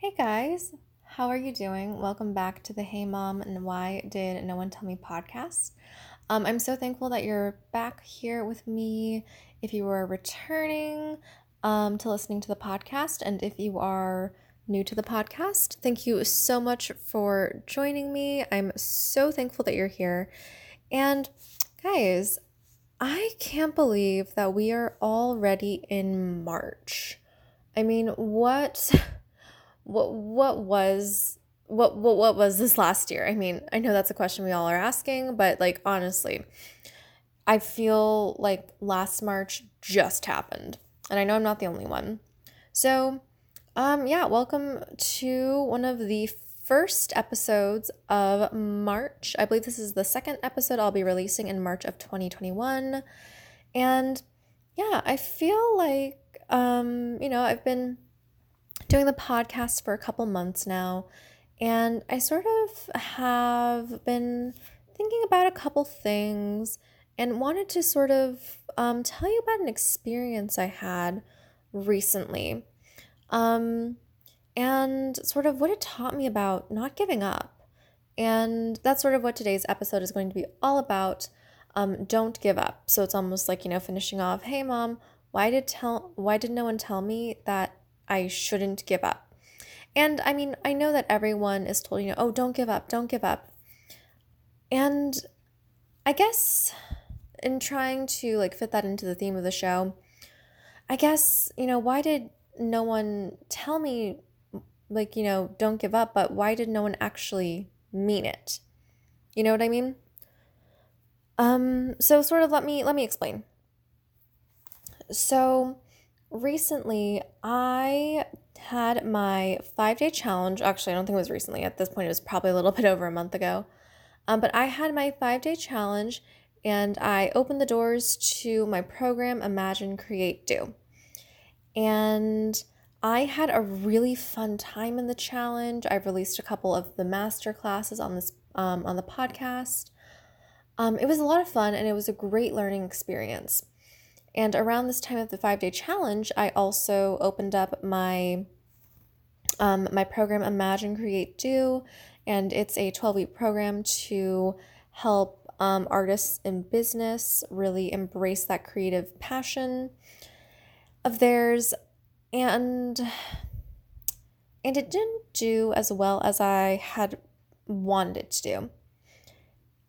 Hey guys, how are you doing? Welcome back to the Hey Mom and Why Did No One Tell Me podcast. Um, I'm so thankful that you're back here with me. If you are returning um, to listening to the podcast, and if you are new to the podcast, thank you so much for joining me. I'm so thankful that you're here. And guys, I can't believe that we are already in March. I mean, what what what was what what what was this last year? I mean, I know that's a question we all are asking, but like honestly, I feel like last March just happened. And I know I'm not the only one. So, um yeah, welcome to one of the first episodes of March. I believe this is the second episode I'll be releasing in March of 2021. And yeah, I feel like um, you know, I've been doing the podcast for a couple months now, and I sort of have been thinking about a couple things and wanted to sort of um, tell you about an experience I had recently. Um, and sort of what it taught me about not giving up. And that's sort of what today's episode is going to be all about. Um, don't give up. So it's almost like, you know, finishing off, hey mom, why did tell why did no one tell me that I shouldn't give up. And I mean, I know that everyone is told, you know, oh, don't give up, don't give up. And I guess in trying to like fit that into the theme of the show, I guess, you know, why did no one tell me like, you know, don't give up, but why did no one actually mean it? You know what I mean? Um so sort of let me let me explain. So recently I had my five day challenge. Actually, I don't think it was recently. At this point, it was probably a little bit over a month ago. Um, but I had my five day challenge and I opened the doors to my program, Imagine, Create, Do. And I had a really fun time in the challenge. I've released a couple of the master classes on this um, on the podcast. Um, it was a lot of fun and it was a great learning experience. And around this time of the five day challenge, I also opened up my um, my program Imagine Create Do, and it's a 12 week program to help um, artists in business really embrace that creative passion of theirs. And and it didn't do as well as I had wanted it to do.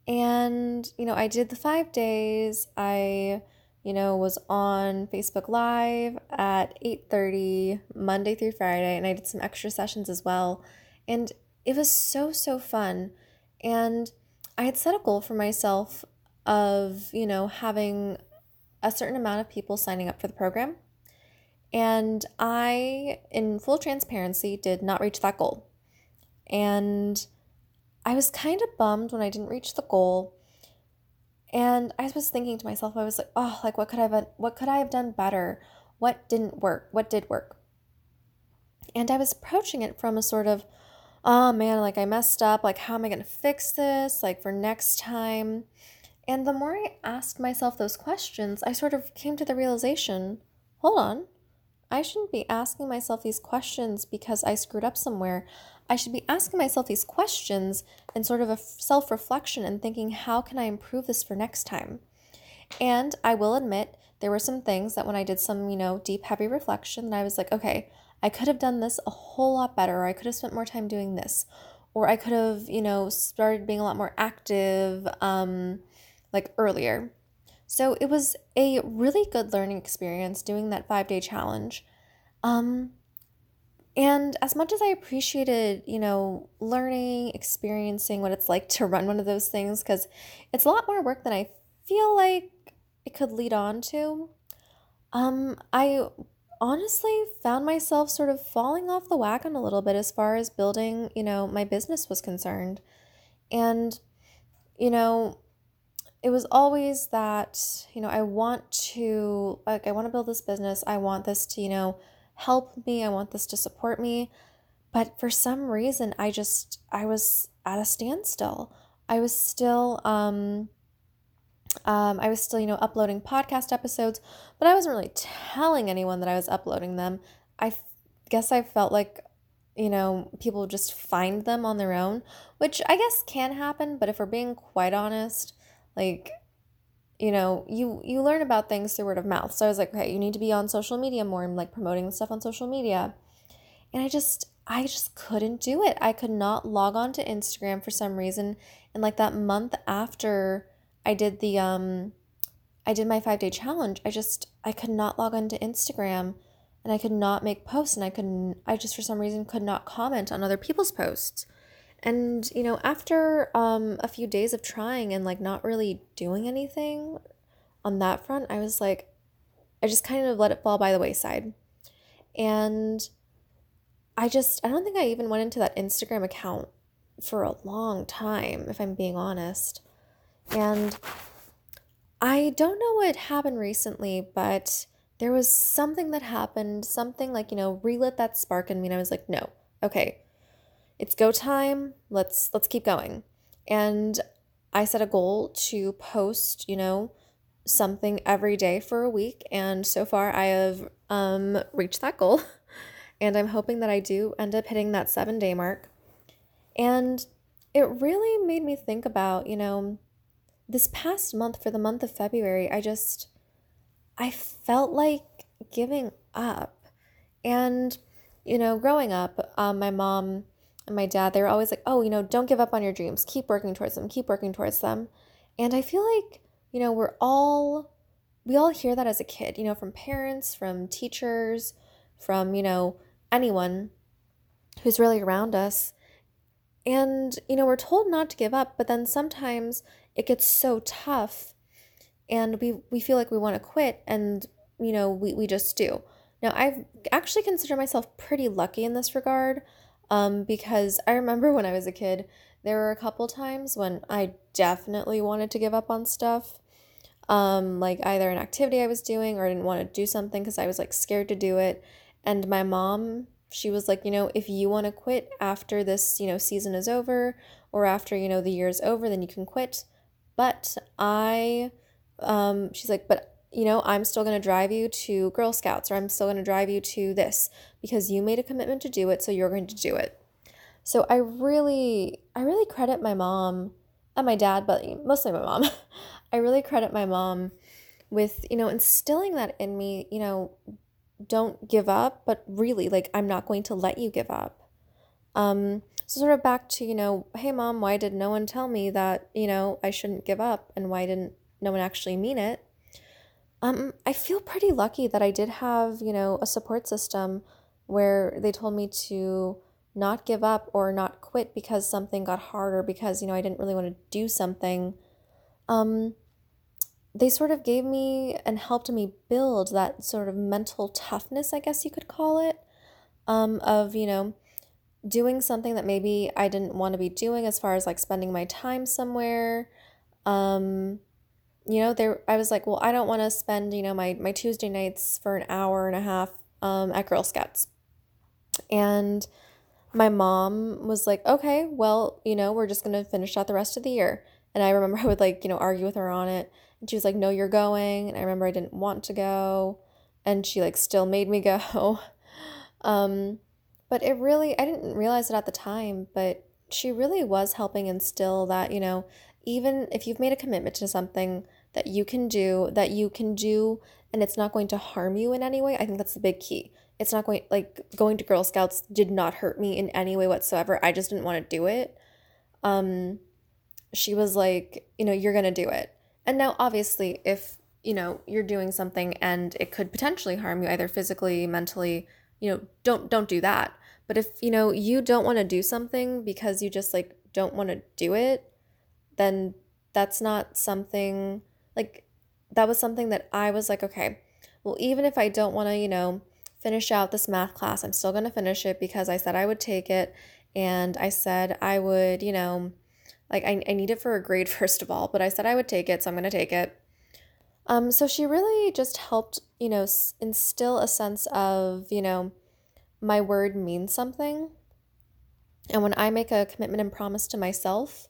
And you know, I did the five days. I you know, was on Facebook Live at 8:30 Monday through Friday and I did some extra sessions as well. And it was so so fun. And I had set a goal for myself of, you know, having a certain amount of people signing up for the program. And I in full transparency did not reach that goal. And I was kind of bummed when I didn't reach the goal and I was thinking to myself, I was like, oh, like what could I have what could I have done better? What didn't work? What did work? And I was approaching it from a sort of, oh man, like I messed up. Like, how am I to fix this? Like, for next time. And the more I asked myself those questions, I sort of came to the realization hold on, I shouldn't be asking myself these questions because I screwed up somewhere. I should be asking myself these questions in sort of a self reflection and thinking, how can I improve this for next time? And I will admit, there were some things that when I did some, you know, deep, heavy reflection, that I was like, okay, I could have done this a whole lot better, or I could have spent more time doing this, or I could have, you know, started being a lot more active, um, like earlier. So it was a really good learning experience doing that five day challenge. Um, and as much as I appreciated, you know, learning, experiencing what it's like to run one of those things, because it's a lot more work than I feel like it could lead on to, um, I honestly found myself sort of falling off the wagon a little bit as far as building, you know, my business was concerned. And, you know, it was always that, you know, I want to, like, I want to build this business. I want this to, you know, help me. I want this to support me. But for some reason, I just, I was at a standstill. I was still, um, um, I was still, you know, uploading podcast episodes, but I wasn't really telling anyone that I was uploading them. I f- guess I felt like you know, people just find them on their own, which I guess can happen, but if we're being quite honest, like you know, you you learn about things through word of mouth. So I was like, okay, you need to be on social media more and like promoting stuff on social media. And I just I just couldn't do it. I could not log on to Instagram for some reason. And like that month after I did the um I did my 5-day challenge, I just I could not log on to Instagram and I could not make posts and I couldn't I just for some reason could not comment on other people's posts. And you know, after um a few days of trying and like not really doing anything on that front, I was like I just kind of let it fall by the wayside. And I just I don't think I even went into that Instagram account for a long time if I'm being honest. And I don't know what happened recently, but there was something that happened, something like, you know, relit that spark in me and I was like, "No. Okay. It's go time. Let's let's keep going." And I set a goal to post, you know, something every day for a week, and so far I have um reached that goal. And I'm hoping that I do end up hitting that 7-day mark. And it really made me think about, you know, this past month for the month of February, I just I felt like giving up. And, you know, growing up, um, my mom and my dad, they were always like, oh, you know, don't give up on your dreams. Keep working towards them. Keep working towards them. And I feel like, you know, we're all, we all hear that as a kid, you know, from parents, from teachers, from, you know, anyone who's really around us. And, you know, we're told not to give up, but then sometimes it gets so tough and we we feel like we want to quit and you know we, we just do now i've actually considered myself pretty lucky in this regard um, because i remember when i was a kid there were a couple times when i definitely wanted to give up on stuff um, like either an activity i was doing or i didn't want to do something because i was like scared to do it. And my mom she was like you know if you want to quit after this you know season is over or after you know the year is over then you can quit. But i um, she's like, but you know, I'm still going to drive you to Girl Scouts or I'm still going to drive you to this because you made a commitment to do it, so you're going to do it. So I really, I really credit my mom and my dad, but mostly my mom. I really credit my mom with, you know, instilling that in me, you know, don't give up, but really, like, I'm not going to let you give up. Um, so sort of back to, you know, hey mom, why did no one tell me that, you know, I shouldn't give up and why didn't no one actually mean it. Um, I feel pretty lucky that I did have, you know, a support system where they told me to not give up or not quit because something got harder because, you know, I didn't really want to do something. Um, they sort of gave me and helped me build that sort of mental toughness, I guess you could call it, um, of, you know, doing something that maybe I didn't want to be doing as far as like spending my time somewhere. Um, you know, there I was like, well, I don't want to spend, you know, my my Tuesday nights for an hour and a half um, at Girl Scouts. And my mom was like, okay, well, you know, we're just going to finish out the rest of the year. And I remember I would like, you know, argue with her on it. And she was like, no, you're going. And I remember I didn't want to go. And she like still made me go. um, but it really, I didn't realize it at the time, but she really was helping instill that, you know, even if you've made a commitment to something that you can do, that you can do, and it's not going to harm you in any way, I think that's the big key. It's not going, like, going to Girl Scouts did not hurt me in any way whatsoever. I just didn't want to do it. Um, she was like, you know, you're going to do it. And now, obviously, if, you know, you're doing something and it could potentially harm you either physically, mentally, you know, don't don't do that. But if, you know, you don't want to do something because you just like don't want to do it, then that's not something like that was something that I was like, okay, well, even if I don't want to, you know, finish out this math class, I'm still going to finish it because I said I would take it. And I said I would, you know, like I, I need it for a grade, first of all, but I said I would take it, so I'm going to take it. Um, so she really just helped, you know, instill a sense of, you know, my word means something. And when I make a commitment and promise to myself,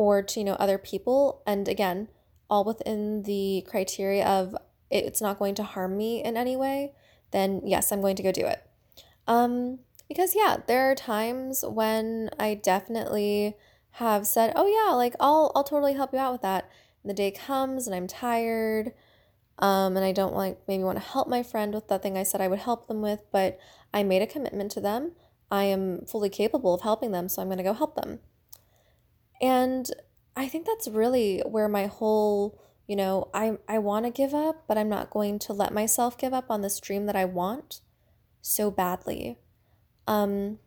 or to you know other people and again all within the criteria of it's not going to harm me in any way then yes i'm going to go do it um Because, yeah, there are times when I definitely have said, "Oh yeah, like I'll I'll totally help you out with that." And the day comes and I'm tired, um, and I don't like maybe want to help my friend with that thing I said I would help them with, but I made a commitment to them. I am fully capable of helping them, so I'm going to go help them. And I think that's really where my whole, you know, I I want to give up, but I'm not going to let myself give up on this dream that I want so badly. Um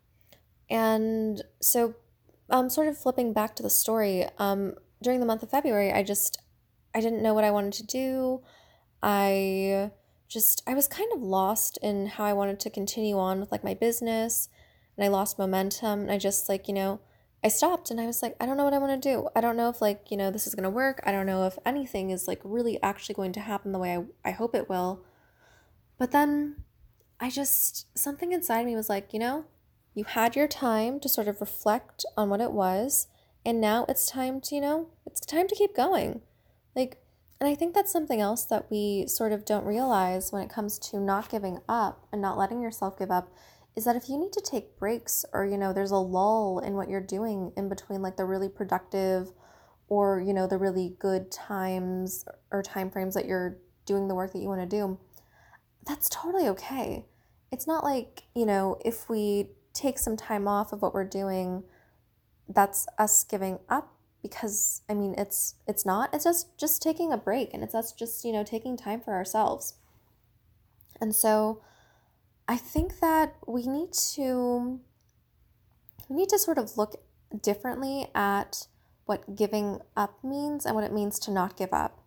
and so um sort of flipping back to the story, um during the month of February, I just I didn't know what I wanted to do. I just I was kind of lost in how I wanted to continue on with like my business and I lost momentum and I just like, you know, I stopped and I was like, I don't know what I want to do. I don't know if like, you know, this is going to work. I don't know if anything is like really actually going to happen the way I, I hope it will. But then I just, something inside me was like, you know, you had your time to sort of reflect on what it was. And now it's time to, you know, it's time to keep going. Like, and I think that's something else that we sort of don't realize when it comes to not giving up and not letting yourself give up is that if you need to take breaks or you know there's a lull in what you're doing in between like the really productive or you know the really good times or time frames that you're doing the work that you want to do that's totally okay. It's not like you know if we take some time off of what we're doing that's us giving up because i mean it's it's not it's just just taking a break and it's us just you know taking time for ourselves. And so I think that we need to we need to sort of look differently at what giving up means and what it means to not give up.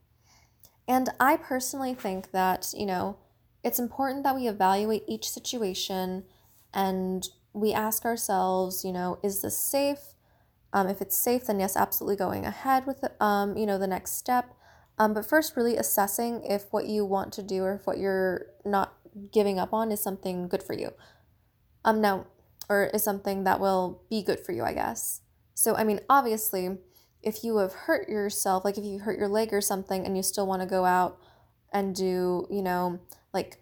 And I personally think that, you know, it's important that we evaluate each situation and we ask ourselves, you know, is this safe? Um, if it's safe, then yes, absolutely going ahead with, um, you know, the next step. Um, but first, really assessing if what you want to do or if what you're not giving up on is something good for you. Um, now, or is something that will be good for you, I guess. So, I mean, obviously, if you have hurt yourself, like if you hurt your leg or something and you still want to go out and do, you know, like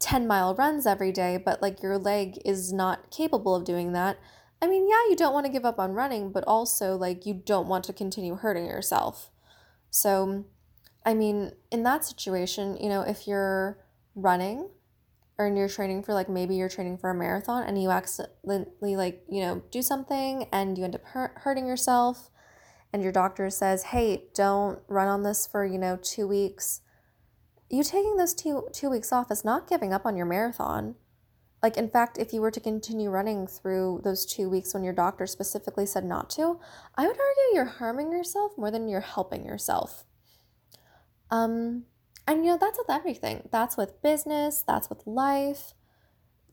10 mile runs every day, but like your leg is not capable of doing that, I mean, yeah, you don't want to give up on running, but also like you don't want to continue hurting yourself. So, I mean, in that situation, you know, if you're running or you're training for like maybe you're training for a marathon and you accidentally like you know do something and you end up hurting yourself and your doctor says hey don't run on this for you know two weeks. You taking those two two weeks off is not giving up on your marathon. Like in fact if you were to continue running through those two weeks when your doctor specifically said not to i would argue you're harming yourself more than you're helping yourself. Um and you know, that's with everything. That's with business, that's with life.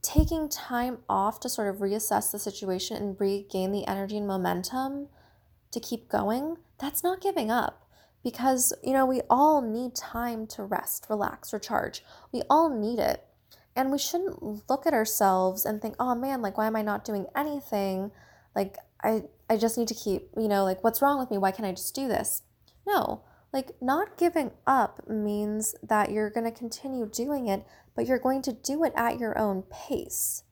Taking time off to sort of reassess the situation and regain the energy and momentum to keep going, that's not giving up. Because, you know, we all need time to rest, relax, recharge. We all need it. And we shouldn't look at ourselves and think, oh man, like, why am I not doing anything? Like, I, I just need to keep, you know, like, what's wrong with me? Why can't I just do this? No, like, not giving up means that you're going to continue doing it, but you're going to do it at your own pace.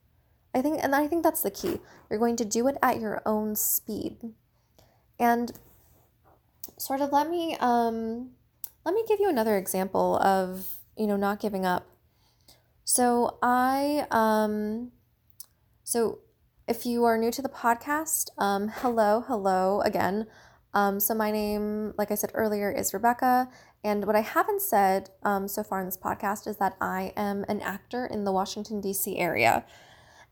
I think, and I think that's the key. You're going to do it at your own speed. And sort of let me, um, let me give you another example of, you know, not giving up. So I, um, so if you are new to the podcast, um, hello, hello again. Um, so, my name, like I said earlier, is Rebecca. And what I haven't said um, so far in this podcast is that I am an actor in the Washington, D.C. area.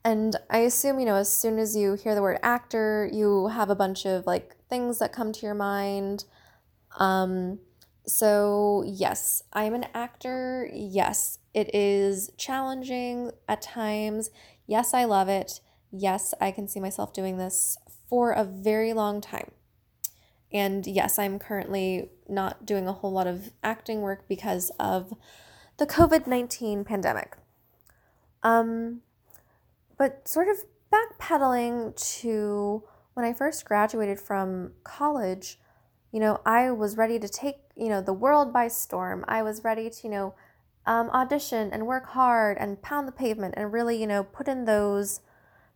And I assume, you know, as soon as you hear the word actor, you have a bunch of like things that come to your mind. Um, so, yes, I'm an actor. Yes, it is challenging at times. Yes, I love it. Yes, I can see myself doing this for a very long time. And yes, I'm currently not doing a whole lot of acting work because of the COVID 19 pandemic. Um, but sort of backpedaling to when I first graduated from college, you know, I was ready to take, you know, the world by storm. I was ready to, you know, um, audition and work hard and pound the pavement and really, you know, put in those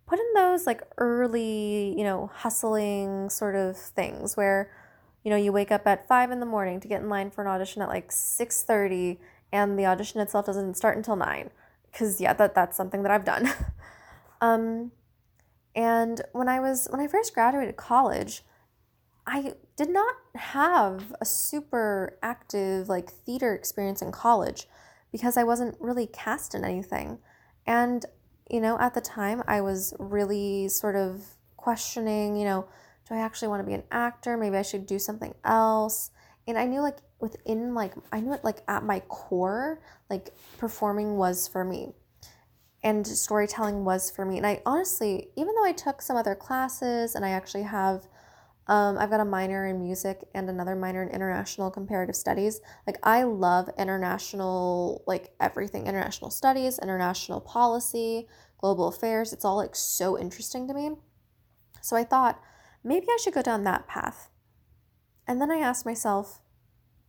put in those like early, you know, hustling sort of things where, you know, you wake up at five in the morning to get in line for an audition at like six thirty, and the audition itself doesn't start until nine. Cause yeah, that that's something that I've done. um, and when I was when I first graduated college, I did not have a super active like theater experience in college because I wasn't really cast in anything. And you know, at the time I was really sort of questioning, you know, do I actually want to be an actor? Maybe I should do something else. And I knew like within like I knew it like at my core, like performing was for me and storytelling was for me. And I honestly, even though I took some other classes and I actually have, um, I've got a minor in music and another minor in international comparative studies. Like, I love international, like everything international studies, international policy, global affairs. It's all like so interesting to me. So I thought maybe I should go down that path. And then I asked myself,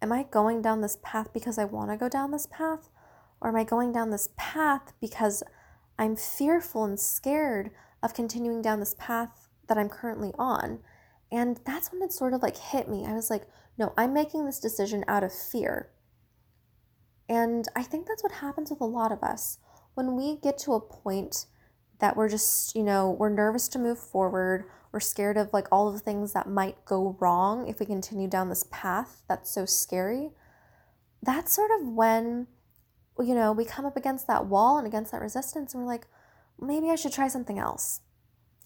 am I going down this path because I want to go down this path? Or am I going down this path because I'm fearful and scared of continuing down this path that I'm currently on. And that's when it sort of like hit me. I was like, no, I'm making this decision out of fear. And I think that's what happens with a lot of us. When we get to a point that we're just, you know, we're nervous to move forward, we're scared of like all of the things that might go wrong if we continue down this path that's so scary. That's sort of when you know, we come up against that wall and against that resistance, and we're like, maybe I should try something else.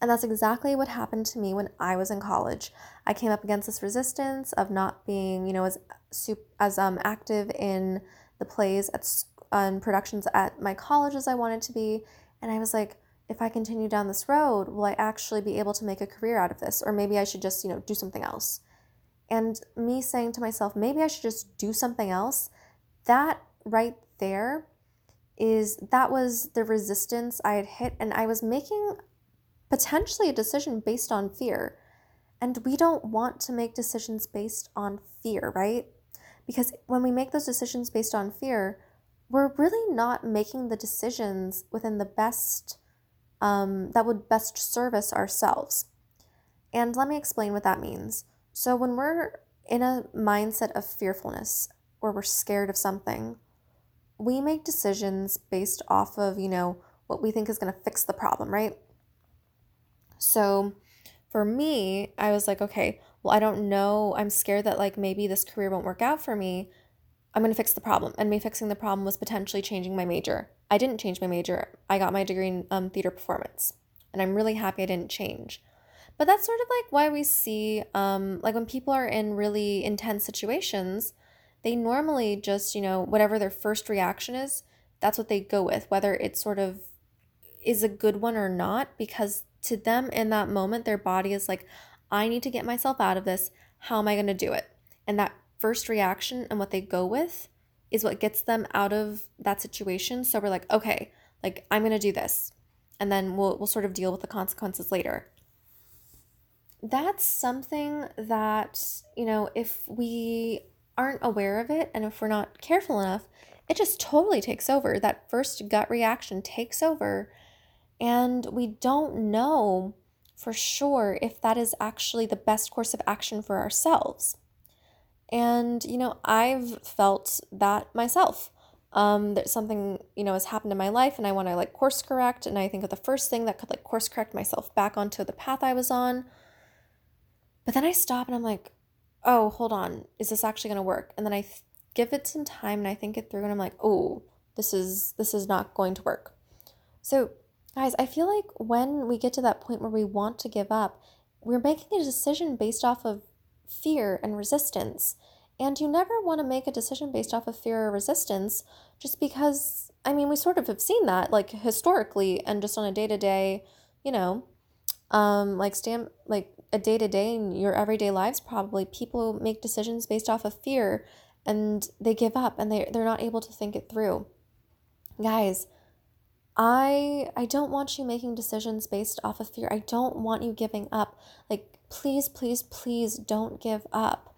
And that's exactly what happened to me when I was in college. I came up against this resistance of not being, you know, as as um active in the plays at um, productions at my college as I wanted to be, and I was like, if I continue down this road, will I actually be able to make a career out of this, or maybe I should just, you know, do something else. And me saying to myself, maybe I should just do something else. That right there is that was the resistance I had hit, and I was making potentially a decision based on fear. And we don't want to make decisions based on fear, right? Because when we make those decisions based on fear, we're really not making the decisions within the best, um, that would best service ourselves. And let me explain what that means. So, when we're in a mindset of fearfulness, or we're scared of something, we make decisions based off of, you know, what we think is going to fix the problem, right? So for me, I was like, okay, well, I don't know. I'm scared that like maybe this career won't work out for me. I'm going to fix the problem. And me fixing the problem was potentially changing my major. I didn't change my major. I got my degree in um, theater performance. And I'm really happy I didn't change. But that's sort of like why we see, um, like when people are in really intense situations, they normally just, you know, whatever their first reaction is, that's what they go with, whether it sort of is a good one or not, because to them in that moment, their body is like, I need to get myself out of this. How am I going to do it? And that first reaction and what they go with is what gets them out of that situation. So we're like, okay, like I'm going to do this. And then we'll, we'll sort of deal with the consequences later. That's something that, you know, if we aren't aware of it and if we're not careful enough, it just totally takes over. That first gut reaction takes over, and we don't know for sure if that is actually the best course of action for ourselves. And, you know, I've felt that myself. Um, that something, you know, has happened in my life and I want to like course correct. And I think of the first thing that could like course correct myself back onto the path I was on. But then I stop and I'm like, oh, hold on, is this actually going to work? And then I th- give it some time and I think it through and I'm like, oh, this is this is not going to work. So, guys, I feel like when we get to that point where we want to give up, we're making a decision based off of fear and resistance. And you never want to make a decision based off of fear or resistance just because I mean, we sort of have seen that like historically and just on a day-to-day, you know, um like stand like a day to day in your everyday lives, probably people make decisions based off of fear and they give up and they, they're not able to think it through. Guys, I I don't want you making decisions based off of fear. I don't want you giving up. Like please, please, please don't give up.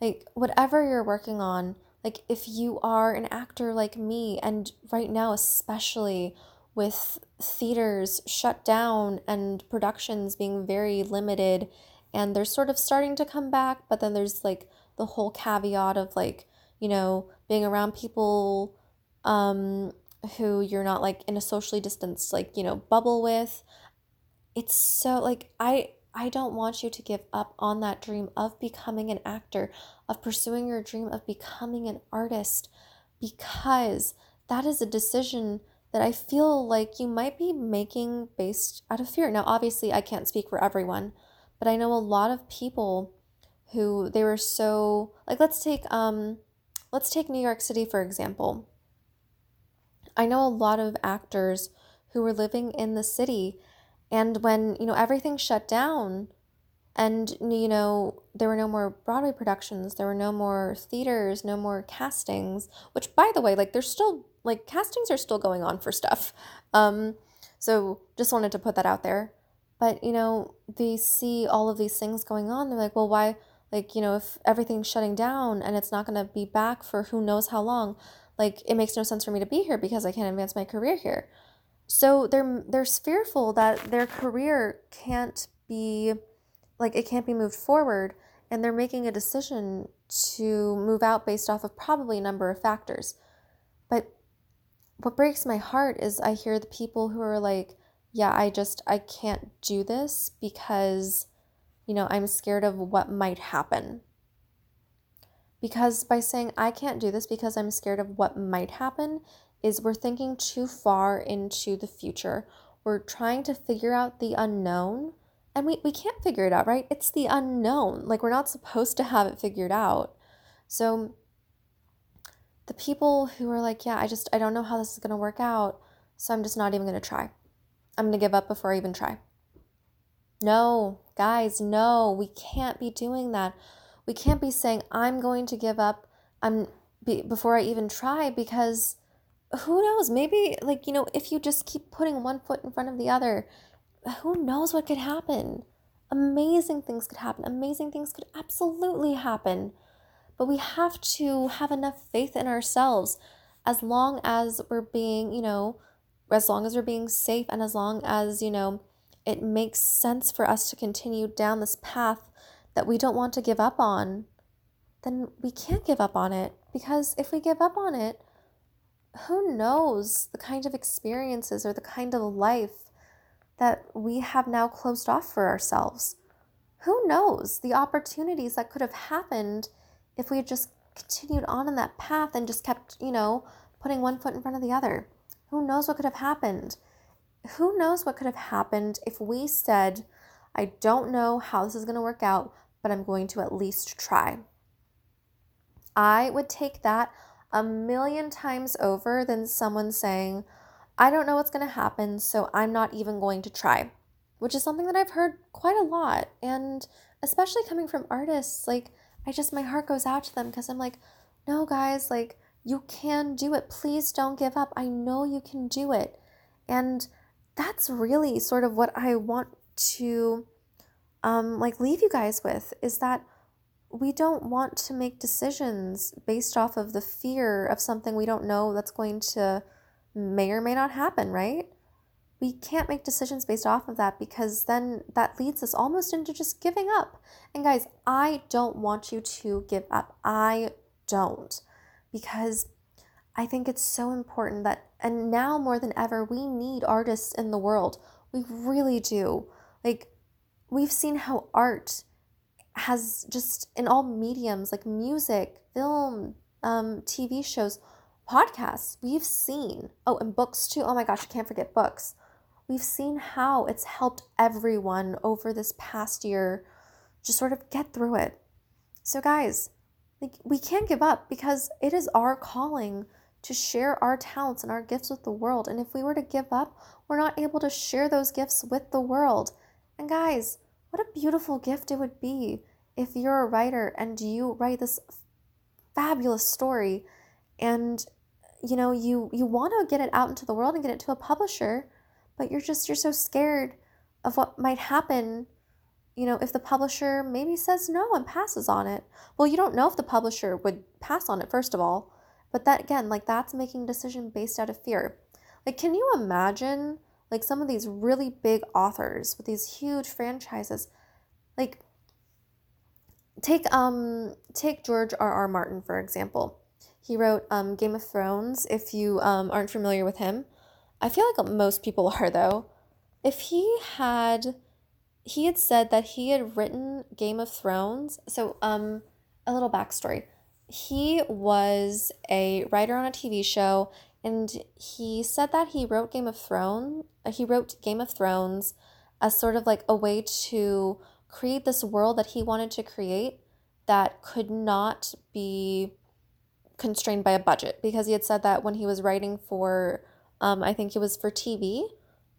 Like whatever you're working on, like if you are an actor like me and right now especially with theaters shut down and productions being very limited and they're sort of starting to come back but then there's like the whole caveat of like you know being around people um who you're not like in a socially distanced like you know bubble with it's so like i i don't want you to give up on that dream of becoming an actor of pursuing your dream of becoming an artist because that is a decision that I feel like you might be making based out of fear. Now, obviously, I can't speak for everyone, but I know a lot of people who they were so like let's take um let's take New York City for example. I know a lot of actors who were living in the city and when, you know, everything shut down and you know, there were no more Broadway productions, there were no more theaters, no more castings, which by the way, like there's still like castings are still going on for stuff. Um, so just wanted to put that out there. But you know, they see all of these things going on. They're like, well, why? Like, you know, if everything's shutting down and it's not going to be back for who knows how long, like it makes no sense for me to be here because I can't advance my career here. So they're they're fearful that their career can't be like it can't be moved forward and they're making a decision to move out based off of probably a number of factors. But what breaks my heart is I hear the people who are like, yeah, I just, I can't do this because, you know, I'm scared of what might happen. Because by saying I can't do this because I'm scared of what might happen, is we're thinking too far into the future. We're trying to figure out the unknown and we, we can't figure it out, right? It's the unknown. Like we're not supposed to have it figured out. So the people who are like, yeah, I just, I don't know how this is going to work out. So I'm just not even going to try. I'm going to give up before I even try. No, guys, no, we can't be doing that. We can't be saying, I'm going to give up I'm be, before I even try because who knows? Maybe, like, you know, if you just keep putting one foot in front of the other, who knows what could happen? Amazing things could happen. Amazing things could absolutely happen. But we have to have enough faith in ourselves as long as we're being, you know, as long as we're being safe and as long as, you know, it makes sense for us to continue down this path that we don't want to give up on, then we can't give up on it. Because if we give up on it, who knows the kind of experiences or the kind of life that we have now closed off for ourselves? Who knows the opportunities that could have happened if we had just continued on in that path and just kept, you know, putting one foot in front of the other. Who knows what could have happened? Who knows what could have happened if we said, I don't know how this is going to work out, but I'm going to at least try? I would take that a million times over than someone saying, I don't know what's going to happen, so I'm not even going to try, which is something that I've heard quite a lot. And especially coming from artists, like, I just, my heart goes out to them because I'm like, no, guys, like, you can do it. Please don't give up. I know you can do it. And that's really sort of what I want to um like leave you guys with is that we don't want to make decisions based off of the fear of something we don't know that's going to may or may not happen, right? we can't make decisions based off of that because then that leads us almost into just giving up. And guys, I don't want you to give up. I don't. Because I think it's so important that, and now more than ever, we need artists in the world. We really do. Like, we've seen how art has just in all mediums like music, film, um, TV shows, podcasts, we've seen, oh, and books too. Oh my gosh, I can't forget books we've seen how it's helped everyone over this past year just sort of get through it. So, guys, like, we can't give up because it is our calling to share our talents and our gifts with the world. And if we were to give up, we're not able to share those gifts with the world. And, guys, what a beautiful gift it would be if you're a writer and you write this fabulous story and you know you you want to get it out into the world and get it to a publisher but you're just you're so scared of what might happen you know if the publisher maybe says no and passes on it. Well you don't know if the publisher would pass on it first of all but that again like that's making decision based out of fear. Like can you imagine like some of these really big authors with these huge franchises, like take um take George R. R. Martin for example. He wrote um, Game of Thrones. If you um, aren't familiar with him, I feel like most people are though. If he had, he had said that he had written Game of Thrones. So um, a little backstory. He was a writer on a TV show, and he said that he wrote Game of Thrones. He wrote Game of Thrones as sort of like a way to create this world that he wanted to create that could not be constrained by a budget because he had said that when he was writing for, um, I think it was for TV.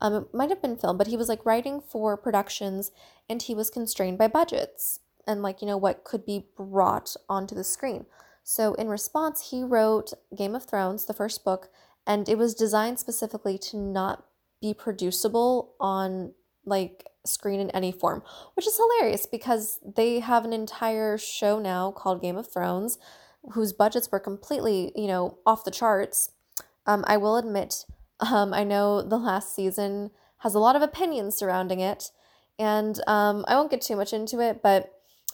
Um, it might have been film, but he was like writing for productions and he was constrained by budgets and like, you know, what could be brought onto the screen. So in response, he wrote Game of Thrones, the first book, and it was designed specifically to not be producible on like screen in any form, which is hilarious because they have an entire show now called Game of Thrones whose budgets were completely, you know, off the charts. Um, I will admit, um, I know the last season has a lot of opinions surrounding it, and um, I won't get too much into it, but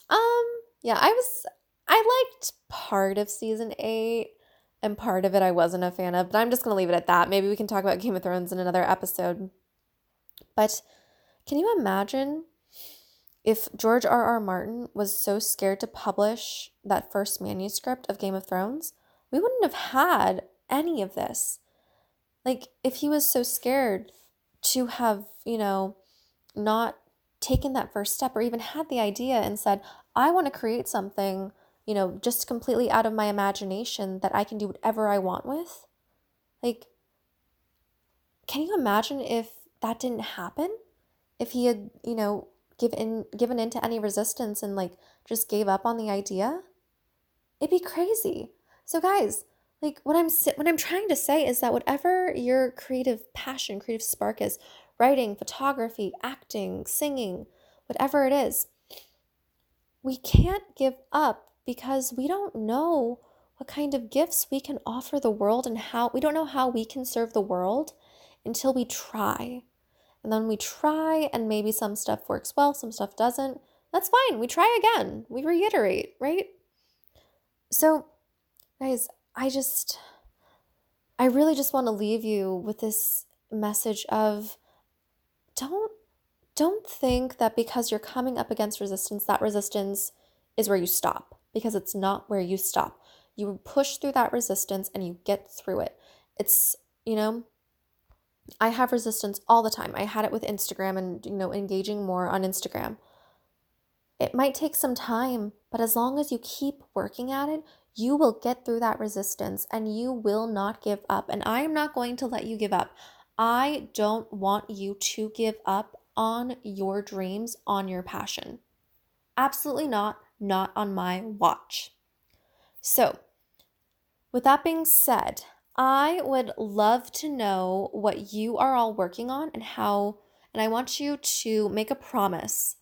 um, yeah, I was I liked part of season eight, and part of it I wasn't a fan of. But I'm just gonna leave it at that. Maybe we can talk about Game of Thrones in another episode. But can you imagine if George R. R. Martin was so scared to publish that first manuscript of Game of Thrones, we wouldn't have had any of this. Like, if he was so scared to have, you know, not taken that first step or even had the idea and said, I want to create something, you know, just completely out of my imagination that I can do whatever I want with. Like, can you imagine if that didn't happen? If he had, you know, given given into any resistance and like just gave up on the idea it'd be crazy so guys like what i'm what i'm trying to say is that whatever your creative passion creative spark is writing photography acting singing whatever it is we can't give up because we don't know what kind of gifts we can offer the world and how we don't know how we can serve the world until we try and then we try, and maybe some stuff works well, some stuff doesn't. That's fine. We try again. We reiterate, right? So, guys, I just, I really just want to leave you with this message of don't don't think that because you're coming up against resistance that resistance is where you stop because it's not where you stop you push through that resistance and you get through it it's you know I have resistance all the time. I had it with Instagram and, you know, engaging more on Instagram. It might take some time, but as long as you keep working at it, you will get through that resistance and you will not give up. And I am not going to let you give up. I don't want you to give up on your dreams, on your passion. Absolutely not, not on my watch. So, with that being said, I would love to know what you are all working on and how, and I want you to make a promise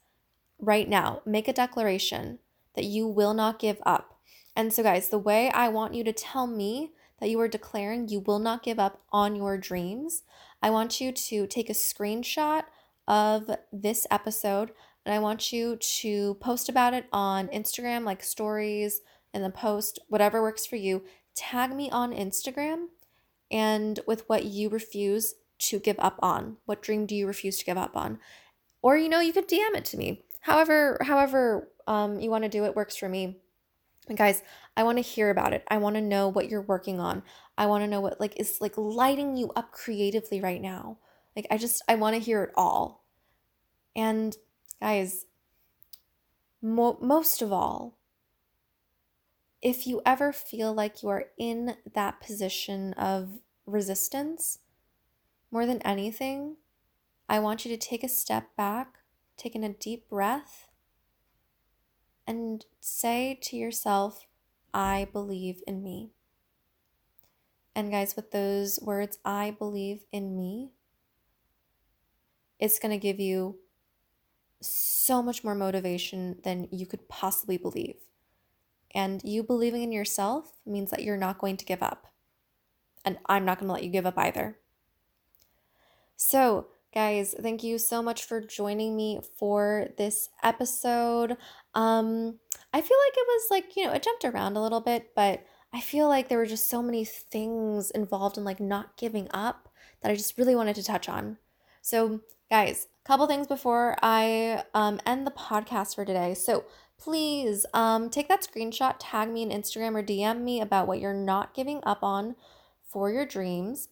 right now, make a declaration that you will not give up. And so, guys, the way I want you to tell me that you are declaring you will not give up on your dreams, I want you to take a screenshot of this episode and I want you to post about it on Instagram, like stories, and then post whatever works for you tag me on Instagram and with what you refuse to give up on. What dream do you refuse to give up on? Or you know, you could DM it to me. However, however um, you want to do it works for me. And guys, I want to hear about it. I want to know what you're working on. I want to know what like is like lighting you up creatively right now. Like I just I want to hear it all. And guys, mo- most of all, if you ever feel like you are in that position of resistance, more than anything, I want you to take a step back, take in a deep breath, and say to yourself, I believe in me. And guys, with those words, I believe in me, it's going to give you so much more motivation than you could possibly believe. And you believing in yourself means that you're not going to give up. And I'm not going to let you give up either. So, guys, thank you so much for joining me for this episode. Um, I feel like it was like, you know, it jumped around a little bit, but I feel like there were just so many things involved in like not giving up that I just really wanted to touch on. So, guys, a couple things before I um, end the podcast for today. So, please um, take that screenshot, tag me on Instagram or DM me about what you're not giving up on for your dreams.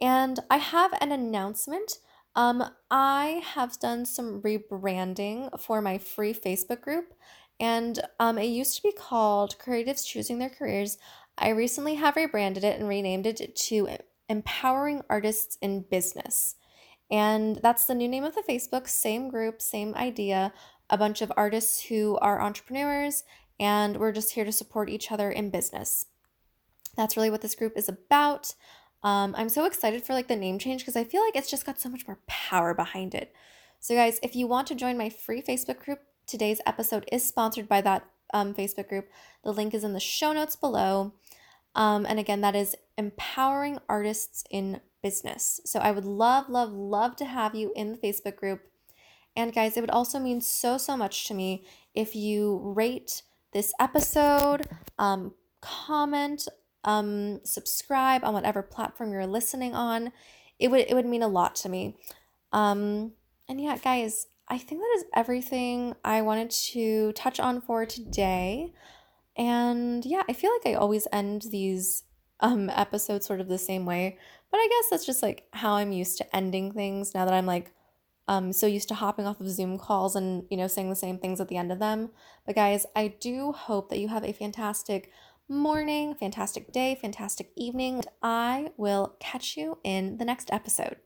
And I have an announcement. Um, I have done some rebranding for my free Facebook group, and um, it used to be called Creatives Choosing Their Careers. I recently have rebranded it and renamed it to Empowering Artists in Business. And that's the new name of the Facebook, same group, same idea, a bunch of artists who are entrepreneurs, and we're just here to support each other in business. That's really what this group is about. Um, I'm so excited for like the name change because I feel like it's just got so much more power behind it. So, guys, if you want to join my free Facebook group, today's episode is sponsored by that um, Facebook group. The link is in the show notes below. Um, and again, that is empowering artists in business. So, I would love, love, love to have you in the Facebook group. And guys, it would also mean so, so much to me if you rate this episode, um, comment um, subscribe on whatever platform you're listening on. It would it would mean a lot to me. Um, and yeah, guys, I think that is everything I wanted to touch on for today. And yeah, I feel like I always end these um episodes sort of the same way, but I guess that's just like how I'm used to ending things now that I'm like um so used to hopping off of Zoom calls and you know saying the same things at the end of them. But guys, I do hope that you have a fantastic morning, fantastic day, fantastic evening. I will catch you in the next episode.